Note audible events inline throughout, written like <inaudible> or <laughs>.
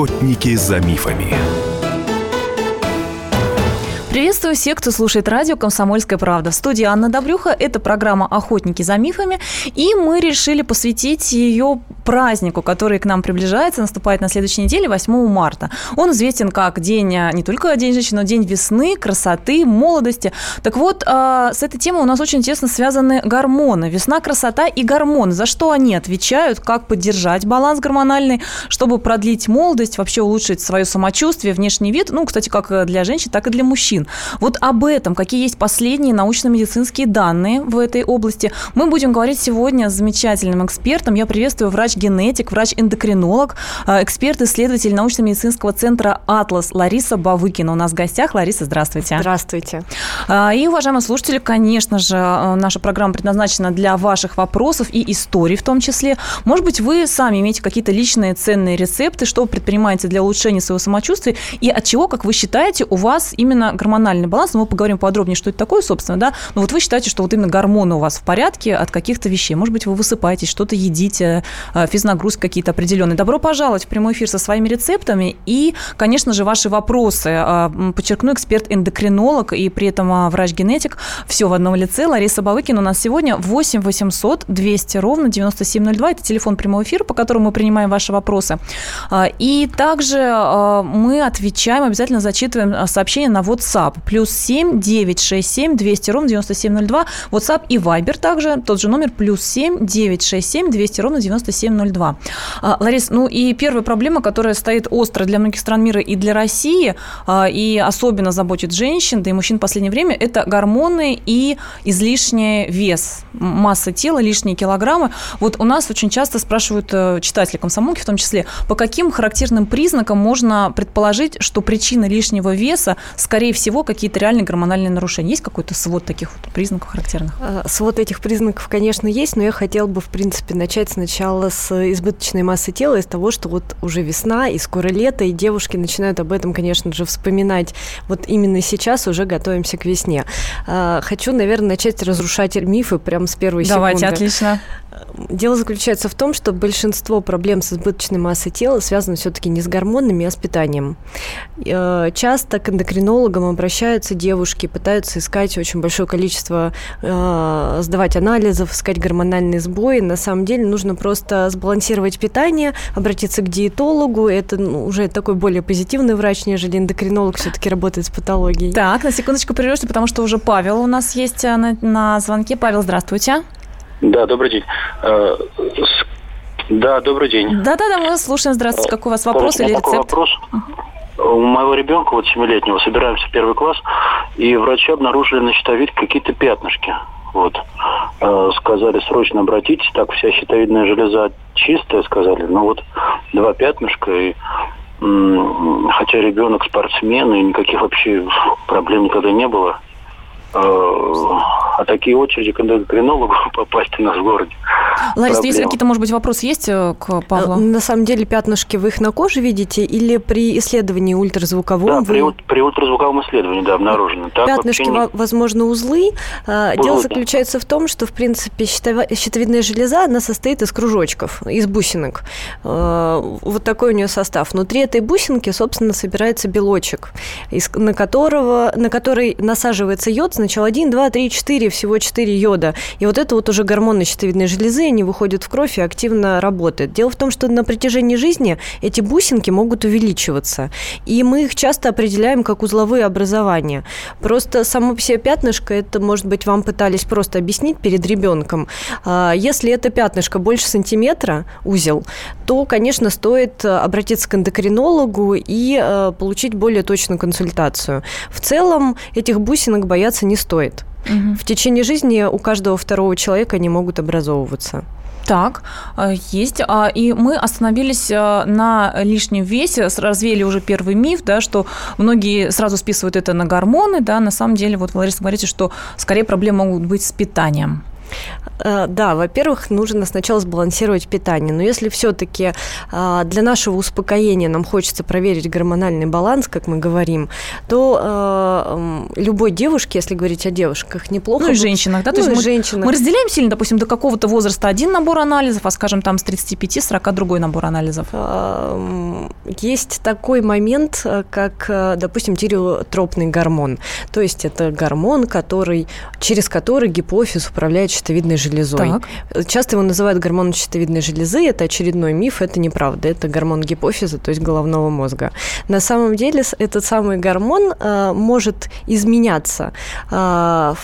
Охотники за мифами. Приветствую всех, кто слушает радио «Комсомольская правда». В студии Анна Добрюха. Это программа «Охотники за мифами». И мы решили посвятить ее празднику, который к нам приближается, наступает на следующей неделе, 8 марта. Он известен как день, а, не только День женщины, но День весны, красоты, молодости. Так вот, а, с этой темой у нас очень тесно связаны гормоны. Весна, красота и гормоны. За что они отвечают, как поддержать баланс гормональный, чтобы продлить молодость, вообще улучшить свое самочувствие, внешний вид. Ну, кстати, как для женщин, так и для мужчин. Вот об этом, какие есть последние научно-медицинские данные в этой области, мы будем говорить сегодня с замечательным экспертом. Я приветствую врач-генетик, врач-эндокринолог, э, эксперт-исследователь научно-медицинского центра «Атлас» Лариса Бавыкина. У нас в гостях. Лариса, здравствуйте. Здравствуйте. Э, и, уважаемые слушатели, конечно же, э, наша программа предназначена для ваших вопросов и историй в том числе. Может быть, вы сами имеете какие-то личные ценные рецепты, что вы предпринимаете для улучшения своего самочувствия и от чего, как вы считаете, у вас именно гормональный баланс, мы поговорим подробнее, что это такое, собственно, да, но вот вы считаете, что вот именно гормоны у вас в порядке от каких-то вещей, может быть, вы высыпаетесь, что-то едите, Э, физнагрузки какие-то определенные. Добро пожаловать в прямой эфир со своими рецептами и, конечно же, ваши вопросы. Э, подчеркну, эксперт-эндокринолог и при этом э, врач-генетик. Все в одном лице. Лариса Бавыкин у нас сегодня 8 800 200 ровно 9702. Это телефон прямого эфира, по которому мы принимаем ваши вопросы. И также мы отвечаем, обязательно зачитываем сообщение на WhatsApp. Плюс 7 967 200 ровно 9702. WhatsApp и Viber также. Тот же номер плюс 7 967 200 ровно 97 7702. А, Ларис, ну и первая проблема, которая стоит остро для многих стран мира и для России, а, и особенно заботит женщин, да и мужчин в последнее время, это гормоны и излишний вес, масса тела, лишние килограммы. Вот у нас очень часто спрашивают э, читатели комсомолки в том числе, по каким характерным признакам можно предположить, что причина лишнего веса, скорее всего, какие-то реальные гормональные нарушения. Есть какой-то свод таких вот признаков характерных? Э, свод этих признаков, конечно, есть, но я хотела бы, в принципе, начать сначала с избыточной массы тела, из того, что вот уже весна и скоро лето, и девушки начинают об этом, конечно же, вспоминать. Вот именно сейчас уже готовимся к весне. А, хочу, наверное, начать разрушать мифы прямо с первой Давайте, секунды. Давайте, отлично. Дело заключается в том, что большинство проблем с избыточной массой тела связано все-таки не с гормонами, а с питанием. Э, часто к эндокринологам обращаются девушки, пытаются искать очень большое количество, э, сдавать анализов, искать гормональные сбои. На самом деле нужно просто сбалансировать питание, обратиться к диетологу. Это ну, уже такой более позитивный врач, нежели эндокринолог все-таки работает с патологией. Так, на секундочку прервешься, потому что уже Павел у нас есть э, на, на звонке. Павел, здравствуйте. Да, добрый день. Э, да, добрый день. Да-да-да, мы вас слушаем. Здравствуйте. Какой у вас вопрос или рецепт? вопрос. У моего ребенка, вот семилетнего, собираемся в первый класс, и врачи обнаружили на щитовидке какие-то пятнышки. Вот. Э, сказали срочно обратитесь, так вся щитовидная железа чистая, сказали. Но вот два пятнышка, и хотя ребенок спортсмен, и никаких вообще проблем никогда не было. Э, а такие очереди к эндокринологу <laughs> попасть у нас в городе. Лариса, если какие-то, может быть, вопросы есть э, к Павлу? Э, на самом деле пятнышки вы их на коже видите или при исследовании ультразвуковом? Да, вы... при, при ультразвуковом исследовании, да, обнаружено. Так Пятнышки, не... возможно, узлы. Узлы, Дело да. заключается в том, что, в принципе, щитовидная железа, она состоит из кружочков, из бусинок. Вот такой у нее состав. Внутри этой бусинки, собственно, собирается белочек, на, которого, на который насаживается йод сначала 1, 2, 3, 4, всего 4 йода. И вот это вот уже гормоны щитовидной железы, они выходят в кровь и активно работают. Дело в том, что на протяжении жизни эти бусинки могут увеличиваться. И мы их часто определяем как узловые образования. Просто само себе пятнышко, это, может быть, вам пытались просто объяснить перед ребенком. А, если это пятнышко больше сантиметра, узел, то, конечно, стоит обратиться к эндокринологу и э, получить более точную консультацию. В целом этих бусинок бояться не стоит. Угу. В течение жизни у каждого второго человека они могут образовываться. Так, э, есть. А, и мы остановились э, на лишнем весе, развеяли уже первый миф, да, что многие сразу списывают это на гормоны, да, на самом деле, вот, Лариса, говорите, что скорее проблемы могут быть с питанием. Э, да, во-первых, нужно сначала сбалансировать питание. Но если все-таки э, для нашего успокоения нам хочется проверить гормональный баланс, как мы говорим, то э, любой девушке, если говорить о девушках, неплохо. Ну и женщинах, да? То ну, есть мы, женщинах. мы разделяем сильно, допустим, до какого-то возраста один набор анализов, а, скажем, там с 35-40 другой набор анализов. Есть такой момент, как, допустим, тиреотропный гормон. То есть это гормон, который, через который гипофиз управляет щитовидной железой. Так. Часто его называют гормоном щитовидной железы. Это очередной миф, это неправда. Это гормон гипофиза, то есть головного мозга. На самом деле этот самый гормон э, может изменяться. Э,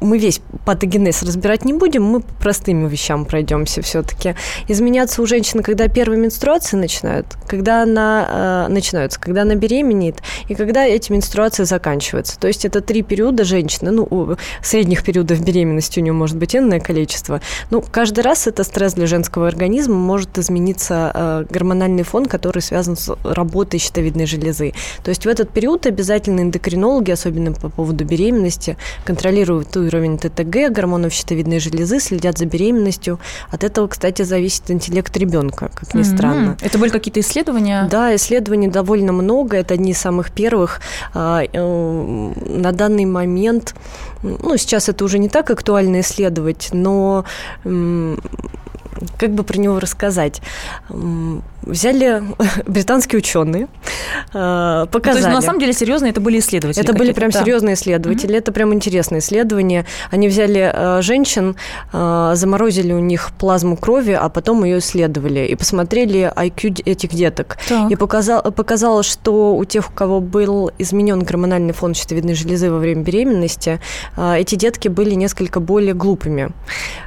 мы весь патогенез разбирать не будем, мы по простым вещам пройдемся все-таки. Изменяться у женщины, когда первые менструации начинают, когда она э, начинаются, когда она беременеет и когда эти менструации заканчиваются. То есть это три периода женщины, ну, средних периодов беременности у нее может быть энное количество. Ну, каждый раз это стресс для женского организма, может измениться э, гормональный фон, который связан с работой щитовидной железы. То есть в этот период обязательно эндокринологи, особенно по поводу беременности, контролируют ту уровень ТТГ, гормонов щитовидной железы, следят за беременностью. От этого, кстати, зависит интеллект ребенка, как ни mm-hmm. странно. Это были какие-то исследования? Да, исследований довольно много. Это одни из самых первых. А, э, на данный момент, ну, сейчас это уже не так актуально исследовать, но как бы про него рассказать? Взяли <laughs> британские ученые, показали. Ну, то есть, на самом деле, серьезные это были исследователи. Это были прям да. серьезные исследователи, mm-hmm. это прям интересные исследования. Они взяли э, женщин, э, заморозили у них плазму крови, а потом ее исследовали и посмотрели IQ этих деток. Так. И показал, показалось, что у тех, у кого был изменен гормональный фон щитовидной железы во время беременности, э, эти детки были несколько более глупыми.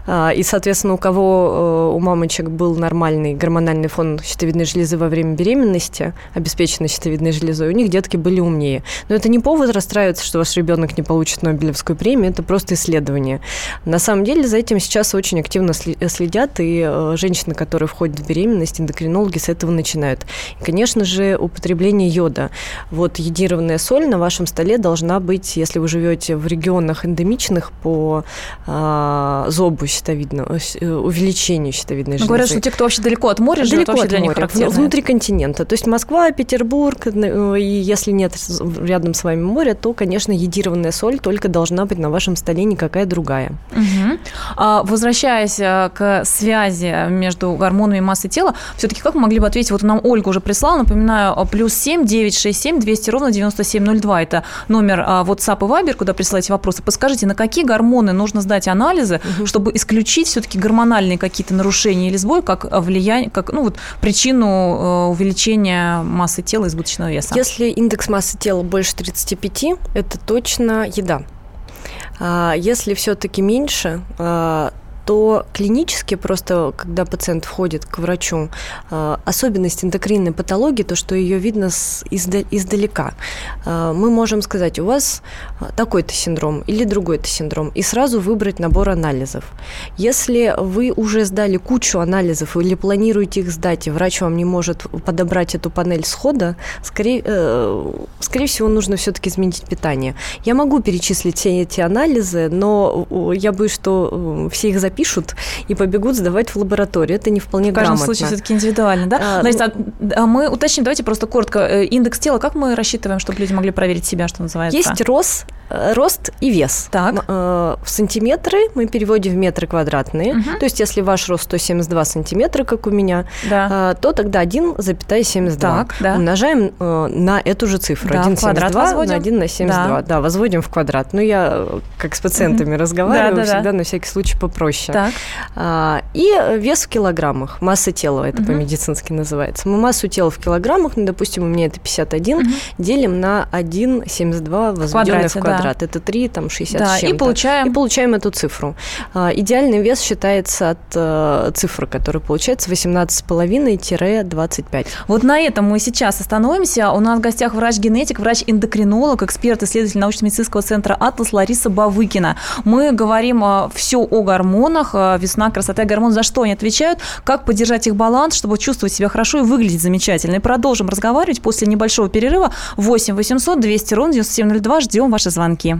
Э, и, соответственно, у кого э, у мамочек был нормальный гормональный фон щитовидной железы во время беременности, обеспеченный щитовидной железой, у них детки были умнее. Но это не повод расстраиваться, что ваш ребенок не получит Нобелевскую премию, это просто исследование. На самом деле за этим сейчас очень активно следят, и э, женщины, которые входят в беременность, эндокринологи с этого начинают. И, конечно же, употребление йода. Вот йодированная соль на вашем столе должна быть, если вы живете в регионах эндемичных по э, зобу щитовидного, э, увеличению щитовидной железы. Говорят, что те, кто вообще далеко от моря, далеко живет, от для моря, них внутри континента. То есть Москва, Петербург, э, и если нет рядом с вами моря, то, конечно, едированная соль только должна быть на вашем столе, никакая другая. Угу. А, возвращаясь э, к связи между гормонами и массой тела, все-таки как мы могли бы ответить? Вот нам Ольга уже прислала, напоминаю, плюс 7 967 200 ровно 9702. Это номер а, WhatsApp и Viber, куда присылаете вопросы. Подскажите, на какие гормоны нужно сдать анализы, угу. чтобы исключить все-таки гормональные какие-то нарушения или сбой, как влияние, как ну вот причину э, увеличения массы тела избыточного веса? Если индекс массы тела больше 35, это точно еда. А если все-таки меньше, а, то клинически просто, когда пациент входит к врачу, э, особенность эндокринной патологии, то, что ее видно с, издалека, э, мы можем сказать, у вас такой-то синдром или другой-то синдром, и сразу выбрать набор анализов. Если вы уже сдали кучу анализов или планируете их сдать, и врач вам не может подобрать эту панель схода, скорее, э, скорее всего, нужно все-таки изменить питание. Я могу перечислить все эти анализы, но я боюсь, что все их записывают запишут и побегут сдавать в лабораторию. Это не вполне грамотно. В каждом случае все-таки индивидуально, да? А, Значит, ну, а, мы уточним, давайте просто коротко. Э, индекс тела, как мы рассчитываем, чтобы люди могли проверить себя, что называется? Есть рост, э, рост и вес. Так. Э, в сантиметры мы переводим в метры квадратные. Угу. То есть, если ваш рост 172 сантиметра, как у меня, да. то тогда 1,72 так, да. умножаем на эту же цифру. Да, 1,72 на 1 на 72. Да. да, возводим в квадрат. Ну, я как с пациентами угу. разговариваю, да, да, всегда да. на всякий случай попроще. Так. А, и вес в килограммах, масса тела, это угу. по-медицински называется. Мы массу тела в килограммах, ну, допустим, у меня это 51, угу. делим на 1,72 возведенное в квадрат. Да. Это 3, там, 60 да, с чем-то. И получаем... И получаем эту цифру. А, идеальный вес считается от а, цифры, которая получается 18,5-25. Вот на этом мы сейчас остановимся. У нас в гостях врач-генетик, врач-эндокринолог, эксперт, исследователь научно-медицинского центра «Атлас» Лариса Бавыкина. Мы говорим а, все о гормонах, э, весна, красота и гормон, за что они отвечают, как поддержать их баланс, чтобы чувствовать себя хорошо и выглядеть замечательно. И продолжим разговаривать после небольшого перерыва. 8 800 200 ровно 9702. Ждем ваши звонки банки.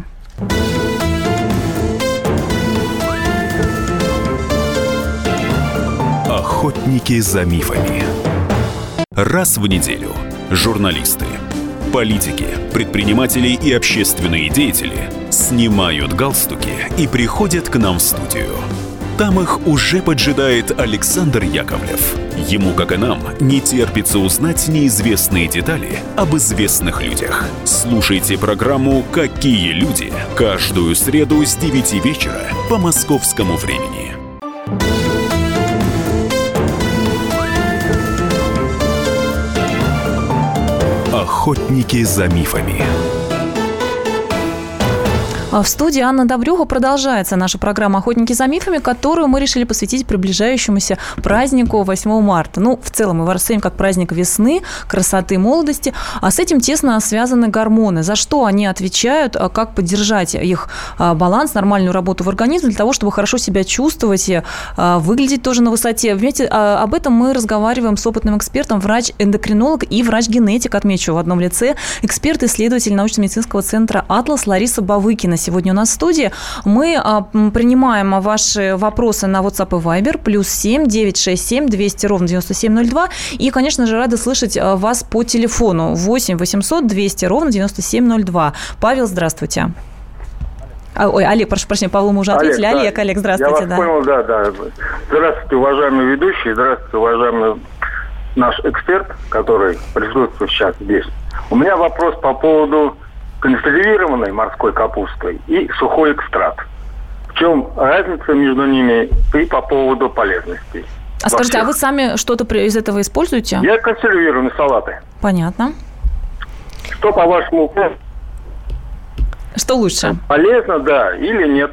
Охотники за мифами. Раз в неделю журналисты, политики, предприниматели и общественные деятели снимают галстуки и приходят к нам в студию. Там их уже поджидает Александр Яковлев – Ему, как и нам, не терпится узнать неизвестные детали об известных людях. Слушайте программу «Какие люди» каждую среду с 9 вечера по московскому времени. Охотники за мифами. А в студии Анна Добрюха продолжается наша программа «Охотники за мифами», которую мы решили посвятить приближающемуся празднику 8 марта. Ну, в целом, его расценим как праздник весны, красоты, молодости. А с этим тесно связаны гормоны. За что они отвечают, а как поддержать их а, баланс, нормальную работу в организме для того, чтобы хорошо себя чувствовать и выглядеть тоже на высоте. Вместе об этом мы разговариваем с опытным экспертом, врач-эндокринолог и врач-генетик, отмечу в одном лице, эксперт-исследователь научно-медицинского центра «Атлас» Лариса Бавыкина сегодня у нас в студии. Мы а, принимаем ваши вопросы на WhatsApp и Viber, плюс 7 967 200 ровно 9702. И, конечно же, рады слышать а, вас по телефону 8 800 200 ровно 9702. Павел, здравствуйте. А, ой, Олег, прошу прощения, Павлу мы уже ответили. Олег, да. Олег, Олег, здравствуйте. Я вас да. понял, да, да. Здравствуйте, уважаемый ведущий, здравствуйте, уважаемый наш эксперт, который присутствует сейчас здесь. У меня вопрос по поводу консервированной морской капустой и сухой экстракт. В чем разница между ними и по поводу полезностей? А скажите, всех. а вы сами что-то из этого используете? Я консервированные салаты. Понятно. Что по вашему Что лучше? Полезно, да, или нет?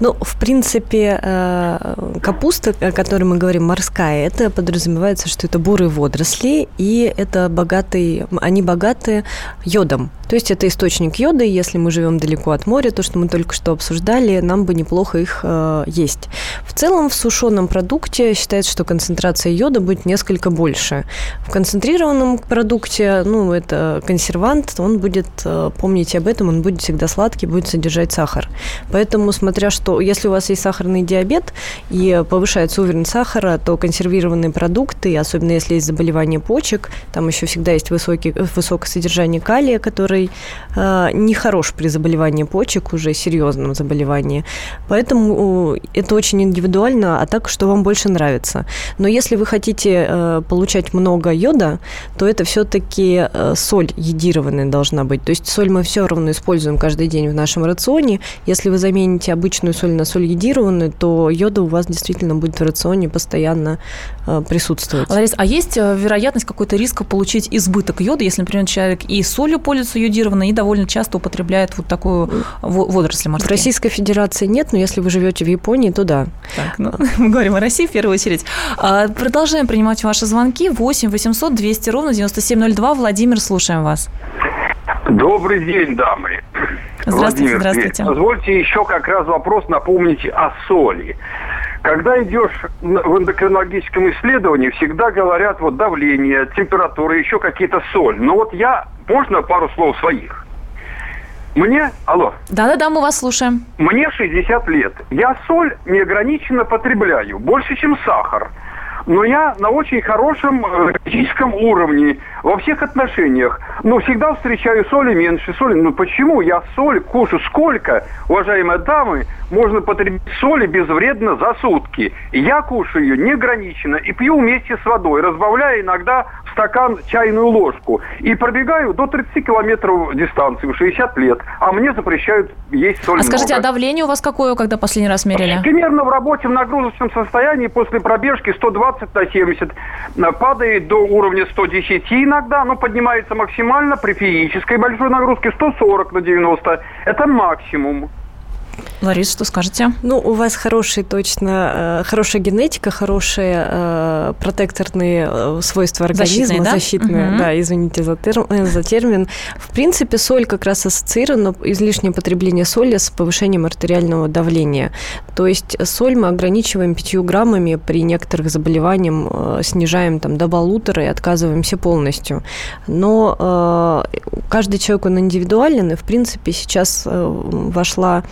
Ну, в принципе, э, капуста, о которой мы говорим, морская, это подразумевается, что это бурые водоросли, и это богатые, они богаты йодом. То есть это источник йода, и если мы живем далеко от моря, то, что мы только что обсуждали, нам бы неплохо их э, есть. В целом в сушеном продукте считается, что концентрация йода будет несколько больше. В концентрированном продукте, ну, это консервант, он будет, э, помните об этом, он будет всегда сладкий, будет содержать сахар. Поэтому, смотря что, если у вас есть сахарный диабет и повышается уровень сахара, то консервированные продукты, особенно если есть заболевание почек, там еще всегда есть высокий, высокое содержание калия, который э, не хорош при заболевании почек, уже серьезном заболевании. Поэтому это очень индивидуально, а так, что вам больше нравится. Но если вы хотите э, получать много йода, то это все-таки э, соль едированная должна быть. То есть соль мы все равно используем каждый день в нашем рационе. Если вы замените обычную соль на соль едированную, то йода у вас действительно будет в рационе постоянно э, присутствовать. Лариса, а есть э, вероятность какой-то риска получить избыток йода, если, например, человек и солью пользуется йодированной и довольно часто употребляет вот такую водоросль морские. В Российской Федерации нет, но если вы живете в Японии, то да. Так, ну, <laughs> мы говорим о России в первую очередь. А, продолжаем принимать ваши звонки. 8 800 200 ровно 9702. Владимир, слушаем вас. Добрый день, дамы. Здравствуйте, Владимир, здравствуйте. Позвольте еще как раз вопрос напомнить о соли. Когда идешь в эндокринологическом исследовании, всегда говорят вот давление, температура, еще какие-то соль. Но вот я, можно пару слов своих? Мне, алло. Да-да-да, мы вас слушаем. Мне 60 лет. Я соль неограниченно потребляю, больше, чем сахар но я на очень хорошем э, физическом уровне во всех отношениях. Но всегда встречаю соли меньше соли. Ну почему? Я соль кушаю. Сколько, уважаемые дамы, можно потребить соли безвредно за сутки? Я кушаю ее неограниченно и пью вместе с водой, разбавляя иногда в стакан чайную ложку. И пробегаю до 30 километров дистанции, 60 лет. А мне запрещают есть соль А скажите, много. а давление у вас какое, когда последний раз мерили? Примерно в работе в нагрузочном состоянии после пробежки 120 на 70 падает до уровня 110 иногда, но поднимается максимально при физической большой нагрузке 140 на 90. Это максимум. Лариса, что скажете? Ну, у вас хороший, точно, э, хорошая генетика, хорошая э, протекторные э, свойства организма, защитные, да? защитные, угу. да, извините за, тер, э, за термин. В принципе, соль как раз ассоциирована, излишнее потребление соли с повышением артериального давления. То есть соль мы ограничиваем 5 граммами при некоторых заболеваниях, снижаем там до полутора и отказываемся полностью. Но э, каждый человек, он индивидуален, и, в принципе, сейчас вошла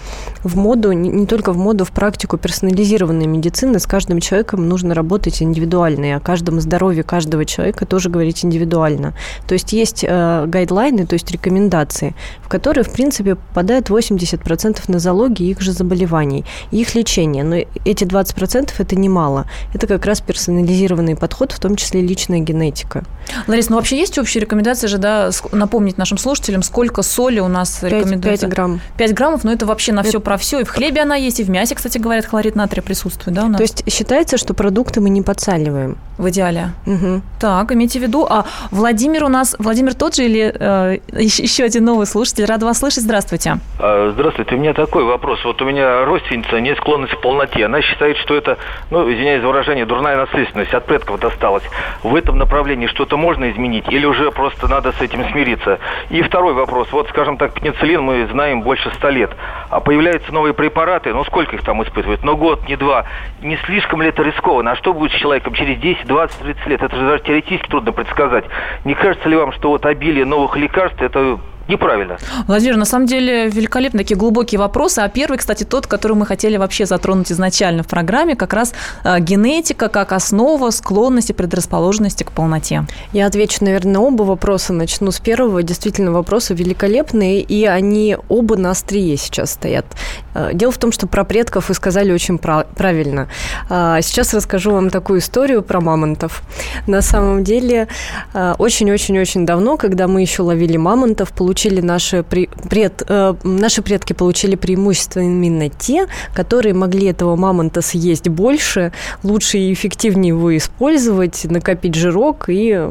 в моду, не только в моду, в практику персонализированной медицины. С каждым человеком нужно работать индивидуально, и о каждом здоровье каждого человека тоже говорить индивидуально. То есть есть э, гайдлайны, то есть рекомендации, в которые, в принципе, попадают 80% нозологии их же заболеваний, их лечения. Но эти 20% это немало. Это как раз персонализированный подход, в том числе личная генетика. Лариса, ну вообще есть общие рекомендации же, да, напомнить нашим слушателям, сколько соли у нас 5, рекомендуется? 5 грамм. 5 граммов, но это вообще на это... все про все. И в хлебе она есть, и в мясе, кстати, говорят, хлорид натрия присутствует, да, у нас? То есть считается, что продукты мы не подсаливаем. В идеале. Угу. Так, имейте в виду. А Владимир у нас, Владимир тот же или э, еще один новый слушатель? Рад вас слышать. Здравствуйте. А, здравствуйте. У меня такой вопрос. Вот у меня родственница не склонность к полноте. Она считает, что это, ну, извиняюсь за выражение, дурная наследственность от предков досталась. В этом направлении что-то можно изменить или уже просто надо с этим смириться? И второй вопрос. Вот, скажем так, пенициллин мы знаем больше ста лет. А появляются новые препараты, ну, сколько их там испытывают? Но год, не два. Не слишком ли это рискованно? А что будет с человеком через 10, 20, 30 лет? Это же даже теоретически трудно предсказать. Не кажется ли вам, что вот обилие новых лекарств – это неправильно. Владимир, на самом деле великолепно такие глубокие вопросы. А первый, кстати, тот, который мы хотели вообще затронуть изначально в программе, как раз э, генетика как основа склонности, предрасположенности к полноте. Я отвечу, наверное, на оба вопроса. Начну с первого. Действительно, вопросы великолепные, и они оба на острие сейчас стоят. Э, дело в том, что про предков вы сказали очень правильно. А, сейчас расскажу вам такую историю про мамонтов. На самом деле, э, очень-очень-очень давно, когда мы еще ловили мамонтов, получили получили наши, пред, э, наши предки получили преимущество именно те, которые могли этого мамонта съесть больше, лучше и эффективнее его использовать, накопить жирок, и,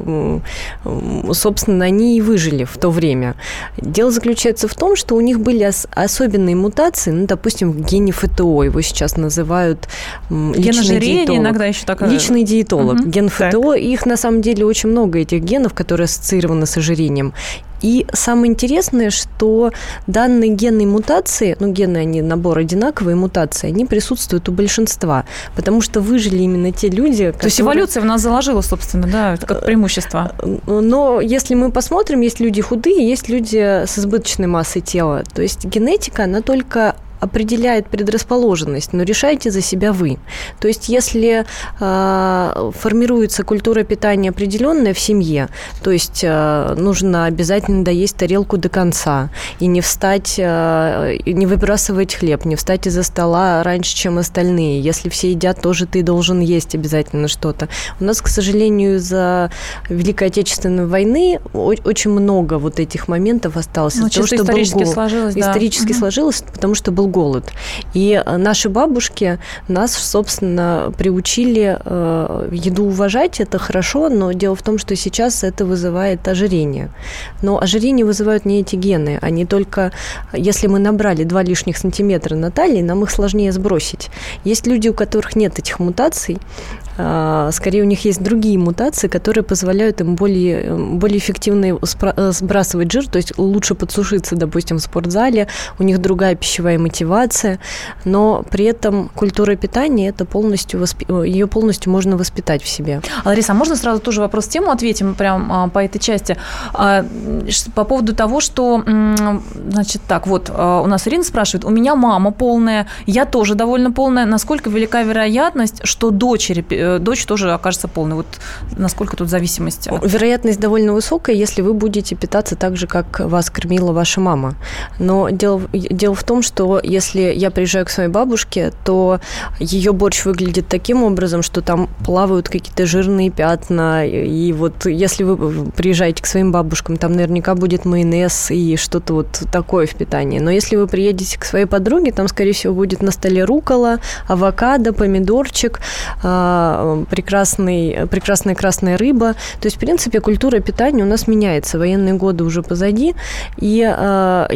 собственно, они и выжили в то время. Дело заключается в том, что у них были ос- особенные мутации, ну, допустим, в гене ФТО, его сейчас называют личный диетолог. иногда еще так... Личный диетолог. Угу. Ген ФТО, так. их на самом деле очень много, этих генов, которые ассоциированы с ожирением. И самое интересное, что данные генные мутации, ну, гены, они набор одинаковые мутации, они присутствуют у большинства, потому что выжили именно те люди, которые... То есть эволюция в нас заложила, собственно, да, как преимущество. Но если мы посмотрим, есть люди худые, есть люди с избыточной массой тела. То есть генетика, она только определяет предрасположенность, но решайте за себя вы. То есть, если э, формируется культура питания определенная в семье, то есть э, нужно обязательно доесть тарелку до конца и не встать, э, не выбрасывать хлеб, не встать из-за стола раньше, чем остальные. Если все едят, тоже ты должен есть обязательно что-то. У нас, к сожалению, из-за Великой Отечественной войны очень много вот этих моментов осталось. Ну, того, что исторически был, сложилось, да. Исторически угу. сложилось, потому что был голод. И э, наши бабушки нас, собственно, приучили э, еду уважать, это хорошо, но дело в том, что сейчас это вызывает ожирение. Но ожирение вызывают не эти гены, они только, если мы набрали 2 лишних сантиметра на талии, нам их сложнее сбросить. Есть люди, у которых нет этих мутаций, а, скорее у них есть другие мутации, которые позволяют им более, более эффективно э, сбрасывать жир, то есть лучше подсушиться, допустим, в спортзале, у них другая пищевая мотивация, но при этом культура питания, это полностью восп... ее полностью можно воспитать в себе. А, Лариса, а можно сразу тоже вопрос тему ответим прям а, по этой части? А, по поводу того, что, значит, так, вот, а, у нас Ирина спрашивает, у меня мама полная, я тоже довольно полная, насколько велика вероятность, что дочери э, Э, дочь тоже окажется полной. Вот насколько тут зависимость? Вероятность довольно высокая, если вы будете питаться так же, как вас кормила ваша мама. Но дело, дело в том, что если я приезжаю к своей бабушке, то ее борщ выглядит таким образом, что там плавают какие-то жирные пятна. И вот если вы приезжаете к своим бабушкам, там наверняка будет майонез и что-то вот такое в питании. Но если вы приедете к своей подруге, там, скорее всего, будет на столе рукола, авокадо, помидорчик, а, прекрасный, прекрасная красная рыба. То есть, в принципе, культура питания у нас меняется. Военные годы уже позади. И э,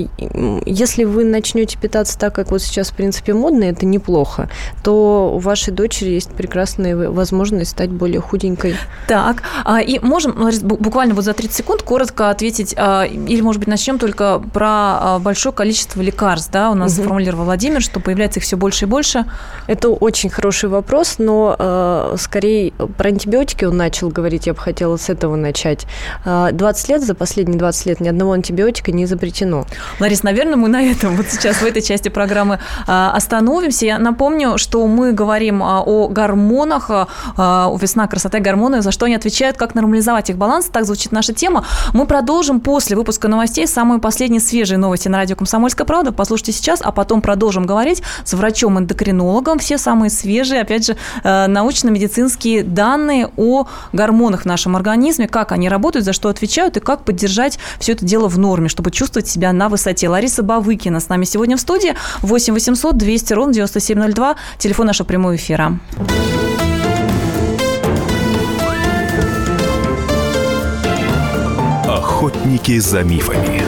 если вы начнете питаться так как вот сейчас, в принципе, модно, это неплохо, то у вашей дочери есть прекрасная возможность стать более худенькой. Так, а, и можем, буквально вот за 30 секунд коротко ответить, а, или, может быть, начнем только про а, большое количество лекарств, да, у нас угу. формулировал Владимир, что появляется их все больше и больше. Это очень хороший вопрос, но скорее про антибиотики он начал говорить, я бы хотела с этого начать. 20 лет, за последние 20 лет ни одного антибиотика не изобретено. Ларис, наверное, мы на этом вот сейчас в этой части программы остановимся. Я напомню, что мы говорим о гормонах, весна, красота и гормоны, за что они отвечают, как нормализовать их баланс. Так звучит наша тема. Мы продолжим после выпуска новостей самые последние свежие новости на радио «Комсомольская правда». Послушайте сейчас, а потом продолжим говорить с врачом-эндокринологом. Все самые свежие, опять же, э, научно-медицинские данные о гормонах в нашем организме, как они работают, за что отвечают и как поддержать все это дело в норме, чтобы чувствовать себя на высоте. Лариса Бавыкина с нами сегодня в студии. 8 800 200 ровно 9702. Телефон нашего прямого эфира. Охотники за мифами.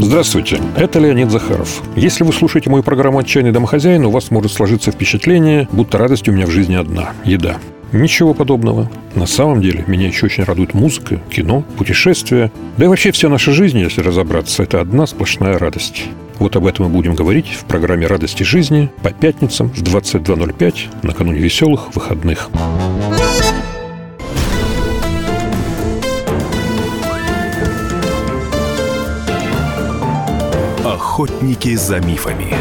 Здравствуйте, это Леонид Захаров. Если вы слушаете мою программу «Отчаянный домохозяин», у вас может сложиться впечатление, будто радость у меня в жизни одна – еда. Ничего подобного. На самом деле, меня еще очень радует музыка, кино, путешествия. Да и вообще вся наша жизнь, если разобраться, это одна сплошная радость. Вот об этом мы будем говорить в программе «Радости жизни» по пятницам в 22.05 накануне веселых выходных. Охотники за мифами.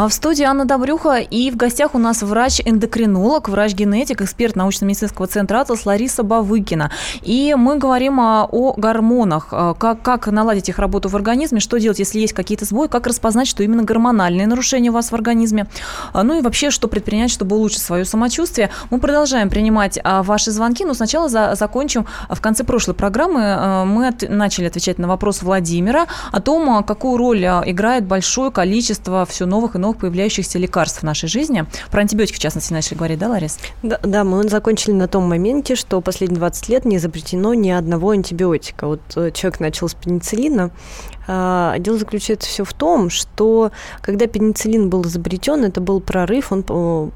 А в студии Анна Добрюха и в гостях у нас врач-эндокринолог, врач-генетик, эксперт научно-медицинского центра «Атлас» Лариса Бавыкина. И мы говорим о, о гормонах, а, как, как наладить их работу в организме, что делать, если есть какие-то сбои, как распознать, что именно гормональные нарушения у вас в организме, а, ну и вообще, что предпринять, чтобы улучшить свое самочувствие. Мы продолжаем принимать ваши звонки, но сначала за, закончим. В конце прошлой программы мы от, начали отвечать на вопрос Владимира о том, какую роль играет большое количество все новых и новых новых появляющихся лекарств в нашей жизни. Про антибиотики, в частности, начали говорить, да, Ларис? Да, да, мы закончили на том моменте, что последние 20 лет не изобретено ни одного антибиотика. Вот э, человек начал с пенициллина, дело заключается все в том, что когда пенициллин был изобретен, это был прорыв, он э,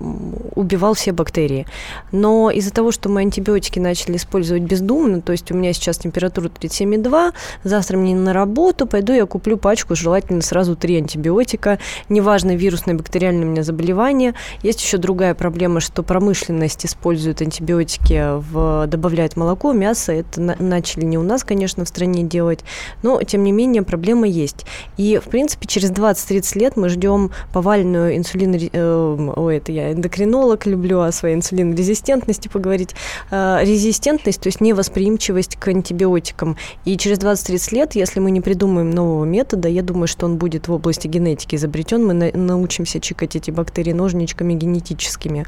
убивал все бактерии. Но из-за того, что мы антибиотики начали использовать бездумно, то есть у меня сейчас температура 37,2, завтра мне на работу, пойду я куплю пачку, желательно сразу три антибиотика, неважно, вирусное, бактериальное у меня заболевание. Есть еще другая проблема, что промышленность использует антибиотики, в, добавляет молоко, мясо. Это на, начали не у нас, конечно, в стране делать, но, тем не менее, проблема проблема есть. И, в принципе, через 20-30 лет мы ждем повальную инсулин... Э, ой, это я эндокринолог, люблю о своей инсулинорезистентности поговорить. Э, резистентность, то есть невосприимчивость к антибиотикам. И через 20-30 лет, если мы не придумаем нового метода, я думаю, что он будет в области генетики изобретен, мы на, научимся чикать эти бактерии ножничками генетическими.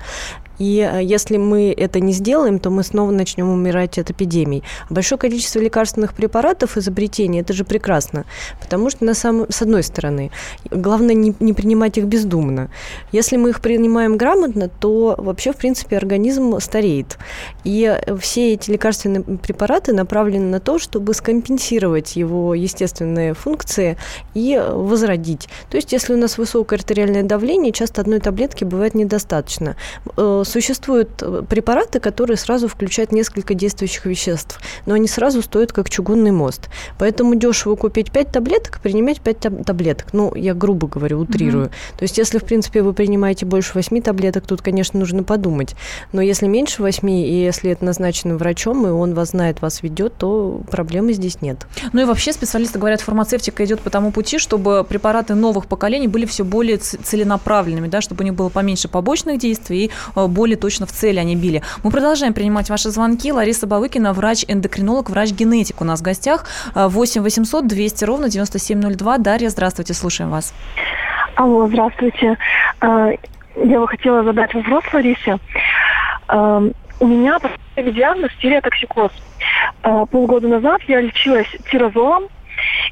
И э, если мы это не сделаем, то мы снова начнем умирать от эпидемий. Большое количество лекарственных препаратов, изобретений, это же прекрасно, потому что на самом, с одной стороны, главное не, не принимать их бездумно. Если мы их принимаем грамотно, то вообще, в принципе, организм стареет. И все эти лекарственные препараты направлены на то, чтобы скомпенсировать его естественные функции и возродить. То есть, если у нас высокое артериальное давление, часто одной таблетки бывает недостаточно э, существуют э, препараты, которые сразу включают несколько действующих веществ, но они сразу стоят как чугунный мост. Поэтому дешево купить 5 таблеток, принимать 5 таблеток. Ну, я грубо говорю, утрирую. Mm-hmm. То есть, если, в принципе, вы принимаете больше 8 таблеток, тут, конечно, нужно подумать. Но если меньше 8, и если это назначено врачом, и он вас знает, вас ведет, то проблемы здесь нет. Ну и вообще специалисты говорят, фармацевтика идет по тому пути, чтобы препараты новых поколений были все более целенаправленными, да, чтобы у них было поменьше побочных действий и более точно в цели они били. Мы продолжаем принимать ваши звонки. Лариса Бавыкина, врач-эндокринолог, врач-генетик у нас в гостях. 8 800 200 ровно 9702. Дарья, здравствуйте, слушаем вас. Алло, здравствуйте. А, я бы хотела задать вопрос Ларисе. А, у меня поставили диагноз тиреотоксикоз. А, полгода назад я лечилась тирозолом,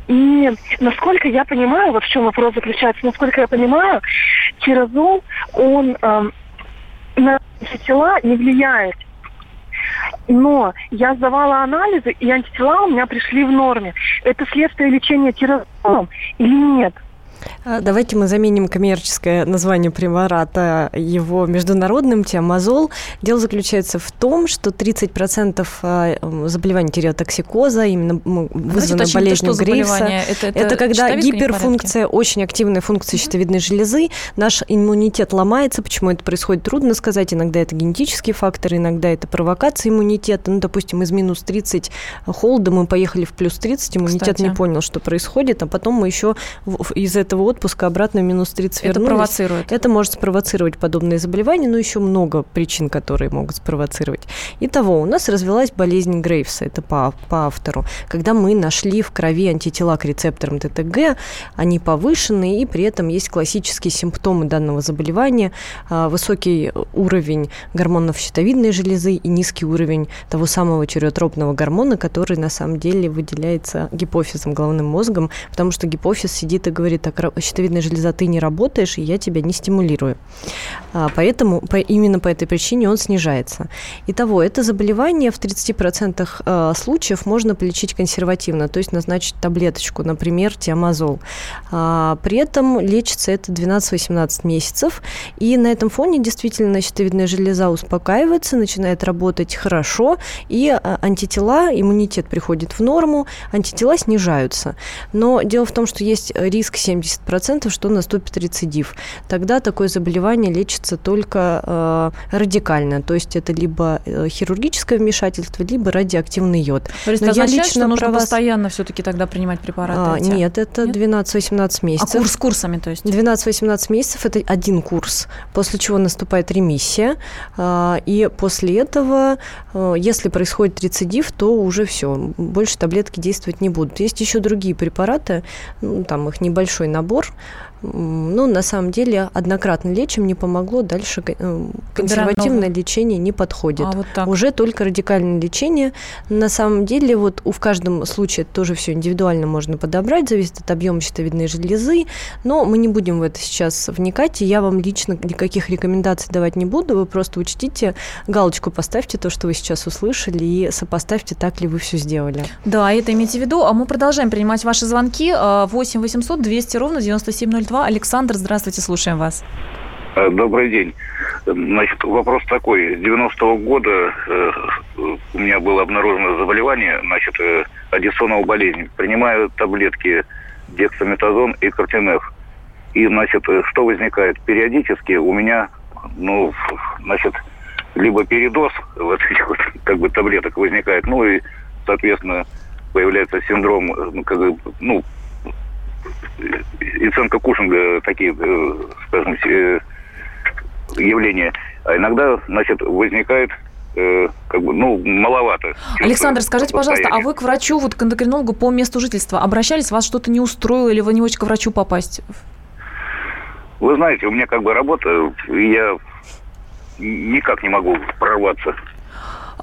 и насколько я понимаю, вот в чем вопрос заключается, насколько я понимаю, тирозол, он на наши тела не влияет. Но я сдавала анализы, и антитела у меня пришли в норме. Это следствие лечения тиразолом или нет? А, давайте мы заменим коммерческое название препарата его международным тиамазол. Дело заключается в том, что 30% а, заболеваний тиреотоксикоза, именно вызвано болезнью Грейвса, это, это, это когда гиперфункция, очень активная функция щитовидной железы, наш иммунитет ломается. Почему это происходит, трудно сказать. Иногда это генетический фактор, иногда это провокация иммунитета. Ну, допустим, из минус 30 холода мы поехали в плюс 30, иммунитет Кстати. не понял, что происходит, а потом мы еще из этого этого отпуска обратно в минус 30 вернулись. Это провоцирует. Это может спровоцировать подобные заболевания, но еще много причин, которые могут спровоцировать. Итого, у нас развилась болезнь Грейвса, это по, по автору. Когда мы нашли в крови антитела к рецепторам ТТГ, они повышены, и при этом есть классические симптомы данного заболевания, а, высокий уровень гормонов щитовидной железы и низкий уровень того самого тиреотропного гормона, который на самом деле выделяется гипофизом, головным мозгом, потому что гипофиз сидит и говорит, так, щитовидная железа, ты не работаешь, и я тебя не стимулирую. А, поэтому по, именно по этой причине он снижается. Итого, это заболевание в 30% а, случаев можно полечить консервативно, то есть назначить таблеточку, например, тиамазол. А, при этом лечится это 12-18 месяцев, и на этом фоне действительно щитовидная железа успокаивается, начинает работать хорошо, и антитела, иммунитет приходит в норму, антитела снижаются. Но дело в том, что есть риск 70 70%, что наступит рецидив. Тогда такое заболевание лечится только э, радикально, то есть это либо э, хирургическое вмешательство, либо радиоактивный йод. То есть Но это означает, что нужно вас... постоянно все-таки тогда принимать препараты? А, эти? Нет, это 12-18 месяцев. А курс курсами, то есть? 12-18 месяцев – это один курс, после чего наступает ремиссия, э, и после этого, э, если происходит рецидив, то уже все, больше таблетки действовать не будут. Есть еще другие препараты, ну, там их небольшой набор ну, на самом деле, однократно лечим не помогло, дальше э, консервативное лечение не подходит. А, вот так. Уже только радикальное лечение. На самом деле, вот в каждом случае тоже все индивидуально можно подобрать, зависит от объема щитовидной железы, но мы не будем в это сейчас вникать, и я вам лично никаких рекомендаций давать не буду, вы просто учтите, галочку поставьте то, что вы сейчас услышали, и сопоставьте, так ли вы все сделали. Да, это имейте в виду. А мы продолжаем принимать ваши звонки. 8 800 200 ровно 9702 Москва. Александр, здравствуйте, слушаем вас. Э, добрый день. Значит, вопрос такой. С 90-го года э, у меня было обнаружено заболевание, значит, э, аддисоновая болезнь. Принимаю таблетки дексаметазон и кортинеф. И, значит, э, что возникает? Периодически у меня, ну, значит, либо передоз <laughs> вот этих вот, как бы, таблеток возникает, ну, и, соответственно, появляется синдром, ну, как бы, ну, и ценка Кушинга такие, э, скажем, э, явления. А иногда, значит, возникает э, как бы, ну, маловато. Александр, скажите, пожалуйста, а вы к врачу, вот к эндокринологу по месту жительства обращались, вас что-то не устроило или вы не очень к врачу попасть? Вы знаете, у меня как бы работа, я никак не могу прорваться.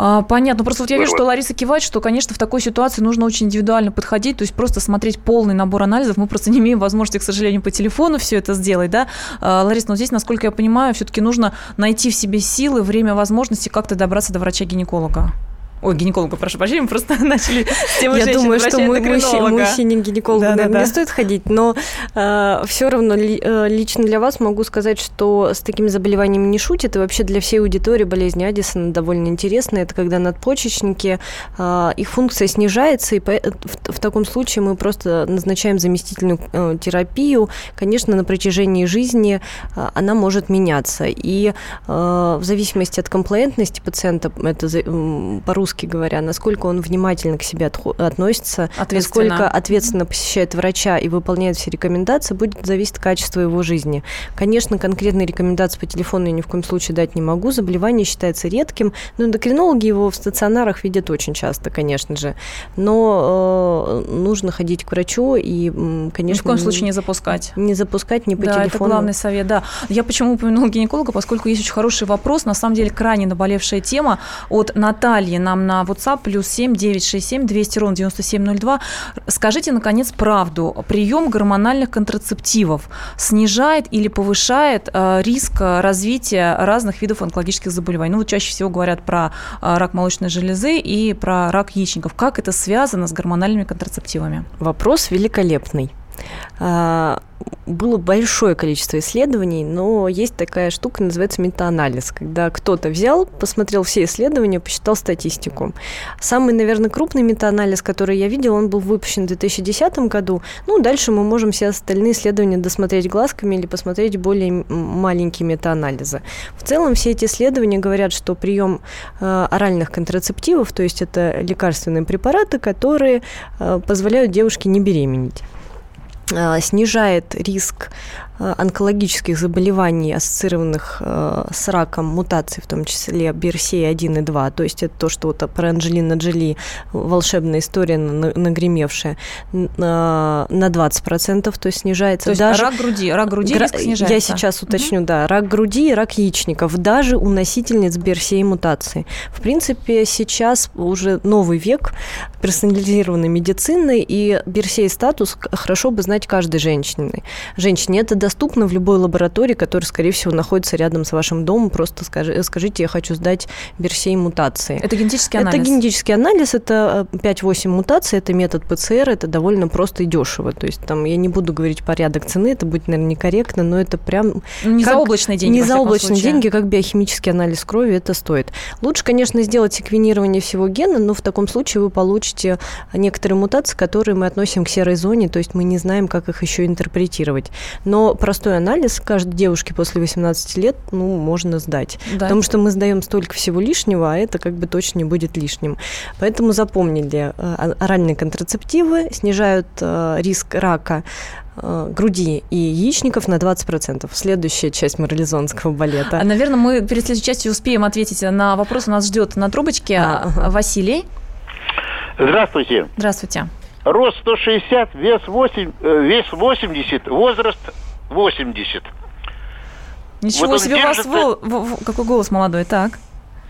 А, понятно. Просто вот я вижу, что Лариса кивает, что, конечно, в такой ситуации нужно очень индивидуально подходить, то есть просто смотреть полный набор анализов. Мы просто не имеем возможности, к сожалению, по телефону все это сделать, да. А, Лариса, но здесь, насколько я понимаю, все-таки нужно найти в себе силы, время, возможности как-то добраться до врача-гинеколога. Ой, гинеколога, прошу прощения, мы просто <laughs> начали с темы Я думаю, что мы, мужчине, мужчине гинекологу, да, наверное, да, не стоит ходить, но э, все равно ли, э, лично для вас могу сказать, что с такими заболеваниями не шутят, и вообще для всей аудитории болезнь Аддисона довольно интересная. Это когда надпочечники, э, их функция снижается, и по, в, в таком случае мы просто назначаем заместительную э, терапию. Конечно, на протяжении жизни э, она может меняться, и э, в зависимости от комплаентности пациента, это э, по-русски по-русски говоря, насколько он внимательно к себе относится, насколько ответственно посещает врача и выполняет все рекомендации, будет зависеть от качества его жизни. Конечно, конкретные рекомендации по телефону я ни в коем случае дать не могу. Заболевание считается редким, но эндокринологи его в стационарах видят очень часто, конечно же. Но э, нужно ходить к врачу и, конечно... Ни в коем случае не запускать. Не запускать, не по да, телефону. это главный совет, да. Я почему упомянула гинеколога, поскольку есть очень хороший вопрос, на самом деле крайне наболевшая тема от Натальи нам нам на WhatsApp плюс 7 967 200 ровно 9702. Скажите, наконец, правду. Прием гормональных контрацептивов снижает или повышает э, риск развития разных видов онкологических заболеваний? Ну, вот чаще всего говорят про э, рак молочной железы и про рак яичников. Как это связано с гормональными контрацептивами? Вопрос великолепный. А, было большое количество исследований, но есть такая штука, называется метаанализ, когда кто-то взял, посмотрел все исследования, посчитал статистику. Самый, наверное, крупный метаанализ, который я видел, он был выпущен в 2010 году. Ну, дальше мы можем все остальные исследования досмотреть глазками или посмотреть более маленькие метаанализы. В целом все эти исследования говорят, что прием э, оральных контрацептивов, то есть это лекарственные препараты, которые э, позволяют девушке не беременеть. Э, снижает риск онкологических заболеваний, ассоциированных э, с раком мутаций, в том числе BRCA1 и 2, то есть это то, что вот про Анджелина Джоли волшебная история нагремевшая, на 20%, то есть снижается. То есть даже... рак груди, рак груди гра... снижается. Я сейчас уточню, угу. да, рак груди и рак яичников, даже у носительниц BRCA мутации. В принципе, сейчас уже новый век персонализированной медицины, и BRCA статус хорошо бы знать каждой женщине. Женщине это доступно в любой лаборатории, которая, скорее всего, находится рядом с вашим домом. Просто скажи, скажите, я хочу сдать Берсей мутации. Это генетический анализ? Это генетический анализ, это 5-8 э, мутаций, это метод ПЦР, это довольно просто и дешево. То есть там я не буду говорить порядок цены, это будет, наверное, некорректно, но это прям... Ну, не как, заоблачные деньги, Не заоблачные деньги, как биохимический анализ крови, это стоит. Лучше, конечно, сделать секвенирование всего гена, но в таком случае вы получите некоторые мутации, которые мы относим к серой зоне, то есть мы не знаем, как их еще интерпретировать. Но простой анализ каждой девушке после 18 лет, ну, можно сдать. Да. Потому что мы сдаем столько всего лишнего, а это как бы точно не будет лишним. Поэтому запомнили, э, оральные контрацептивы снижают э, риск рака э, груди и яичников на 20%. Следующая часть морализонского балета. А, наверное, мы перед следующей частью успеем ответить на вопрос. У нас ждет на трубочке а, ага. Василий. Здравствуйте. Здравствуйте. Рост 160, вес, 8, вес 80, возраст 80. Ничего вот себе, у вас какой голос молодой, так?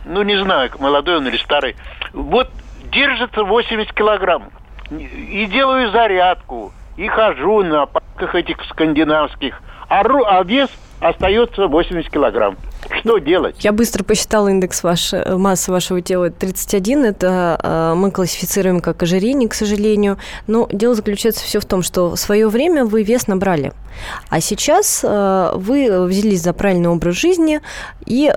Ну, не знаю, молодой он или старый. Вот держится 80 килограмм. И делаю зарядку, и хожу на парках этих скандинавских. А, а вес остается 80 килограмм. Что делать? Я быстро посчитала индекс ваш, э, массы вашего тела 31. Это э, мы классифицируем как ожирение, к сожалению. Но дело заключается все в том, что в свое время вы вес набрали. А сейчас э, вы взялись за правильный образ жизни, и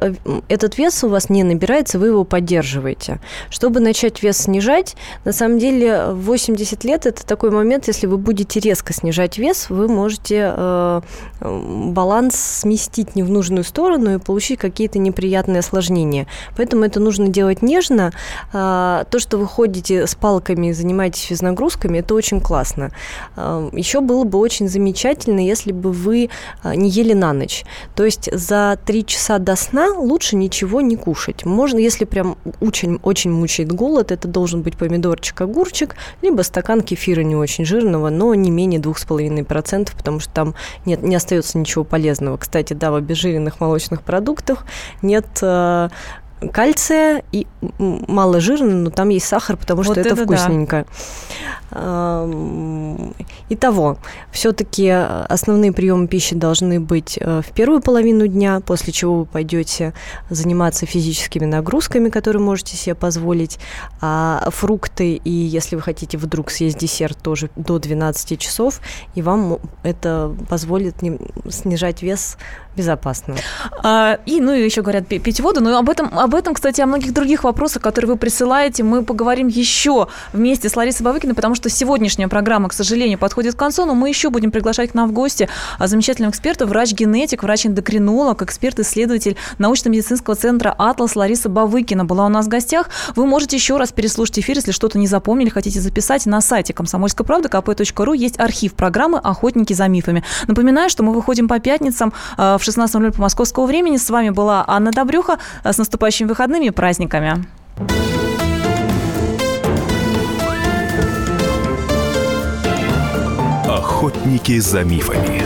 этот вес у вас не набирается, вы его поддерживаете. Чтобы начать вес снижать, на самом деле 80 лет – это такой момент, если вы будете резко снижать вес, вы можете баланс сместить не в нужную сторону и получить какие-то неприятные осложнения. Поэтому это нужно делать нежно. А, то, что вы ходите с палками и занимаетесь физнагрузками, это очень классно. А, Еще было бы очень замечательно, если бы вы а, не ели на ночь. То есть за три часа до сна лучше ничего не кушать. Можно, если прям очень, очень мучает голод, это должен быть помидорчик, огурчик, либо стакан кефира не очень жирного, но не менее 2,5%, потому что там нет, не остается ничего полезного. Кстати, да, в обезжиренных молочных продуктах продуктах нет э, кальция и мало жира, но там есть сахар, потому что вот это, это вкусненько. Да. Итого, все-таки основные приемы пищи должны быть э, в первую половину дня, после чего вы пойдете заниматься физическими нагрузками, которые можете себе позволить, а фрукты и если вы хотите вдруг съесть десерт тоже до 12 часов, и вам это позволит снижать вес безопасно. А, и, ну, еще говорят, пить воду, но об этом, об этом, кстати, о многих других вопросах, которые вы присылаете, мы поговорим еще вместе с Ларисой Бавыкиной, потому что сегодняшняя программа, к сожалению, подходит к концу, но мы еще будем приглашать к нам в гости а, замечательного эксперта, врач-генетик, врач-эндокринолог, эксперт-исследователь научно-медицинского центра «Атлас» Лариса Бавыкина была у нас в гостях. Вы можете еще раз переслушать эфир, если что-то не запомнили, хотите записать на сайте комсомольской правды kp.ru есть архив программы «Охотники за мифами». Напоминаю, что мы выходим по пятницам а, в 16.00 по московскому времени. С вами была Анна Добрюха. С наступающими выходными и праздниками. Охотники за мифами.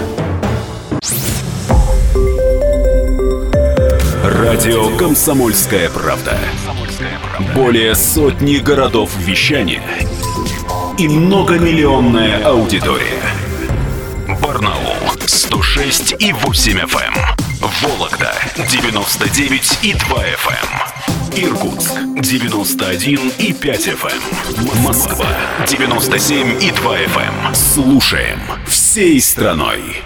Радио «Комсомольская правда». более сотни городов вещания и многомиллионная аудитория. Барнаул 106 и 8 FM. Эм. Вологда 99 и 2 FM. Эм. Иркутск 91 и 5 FM. Эм. Москва 97 и 2 FM. Слушаем всей страной.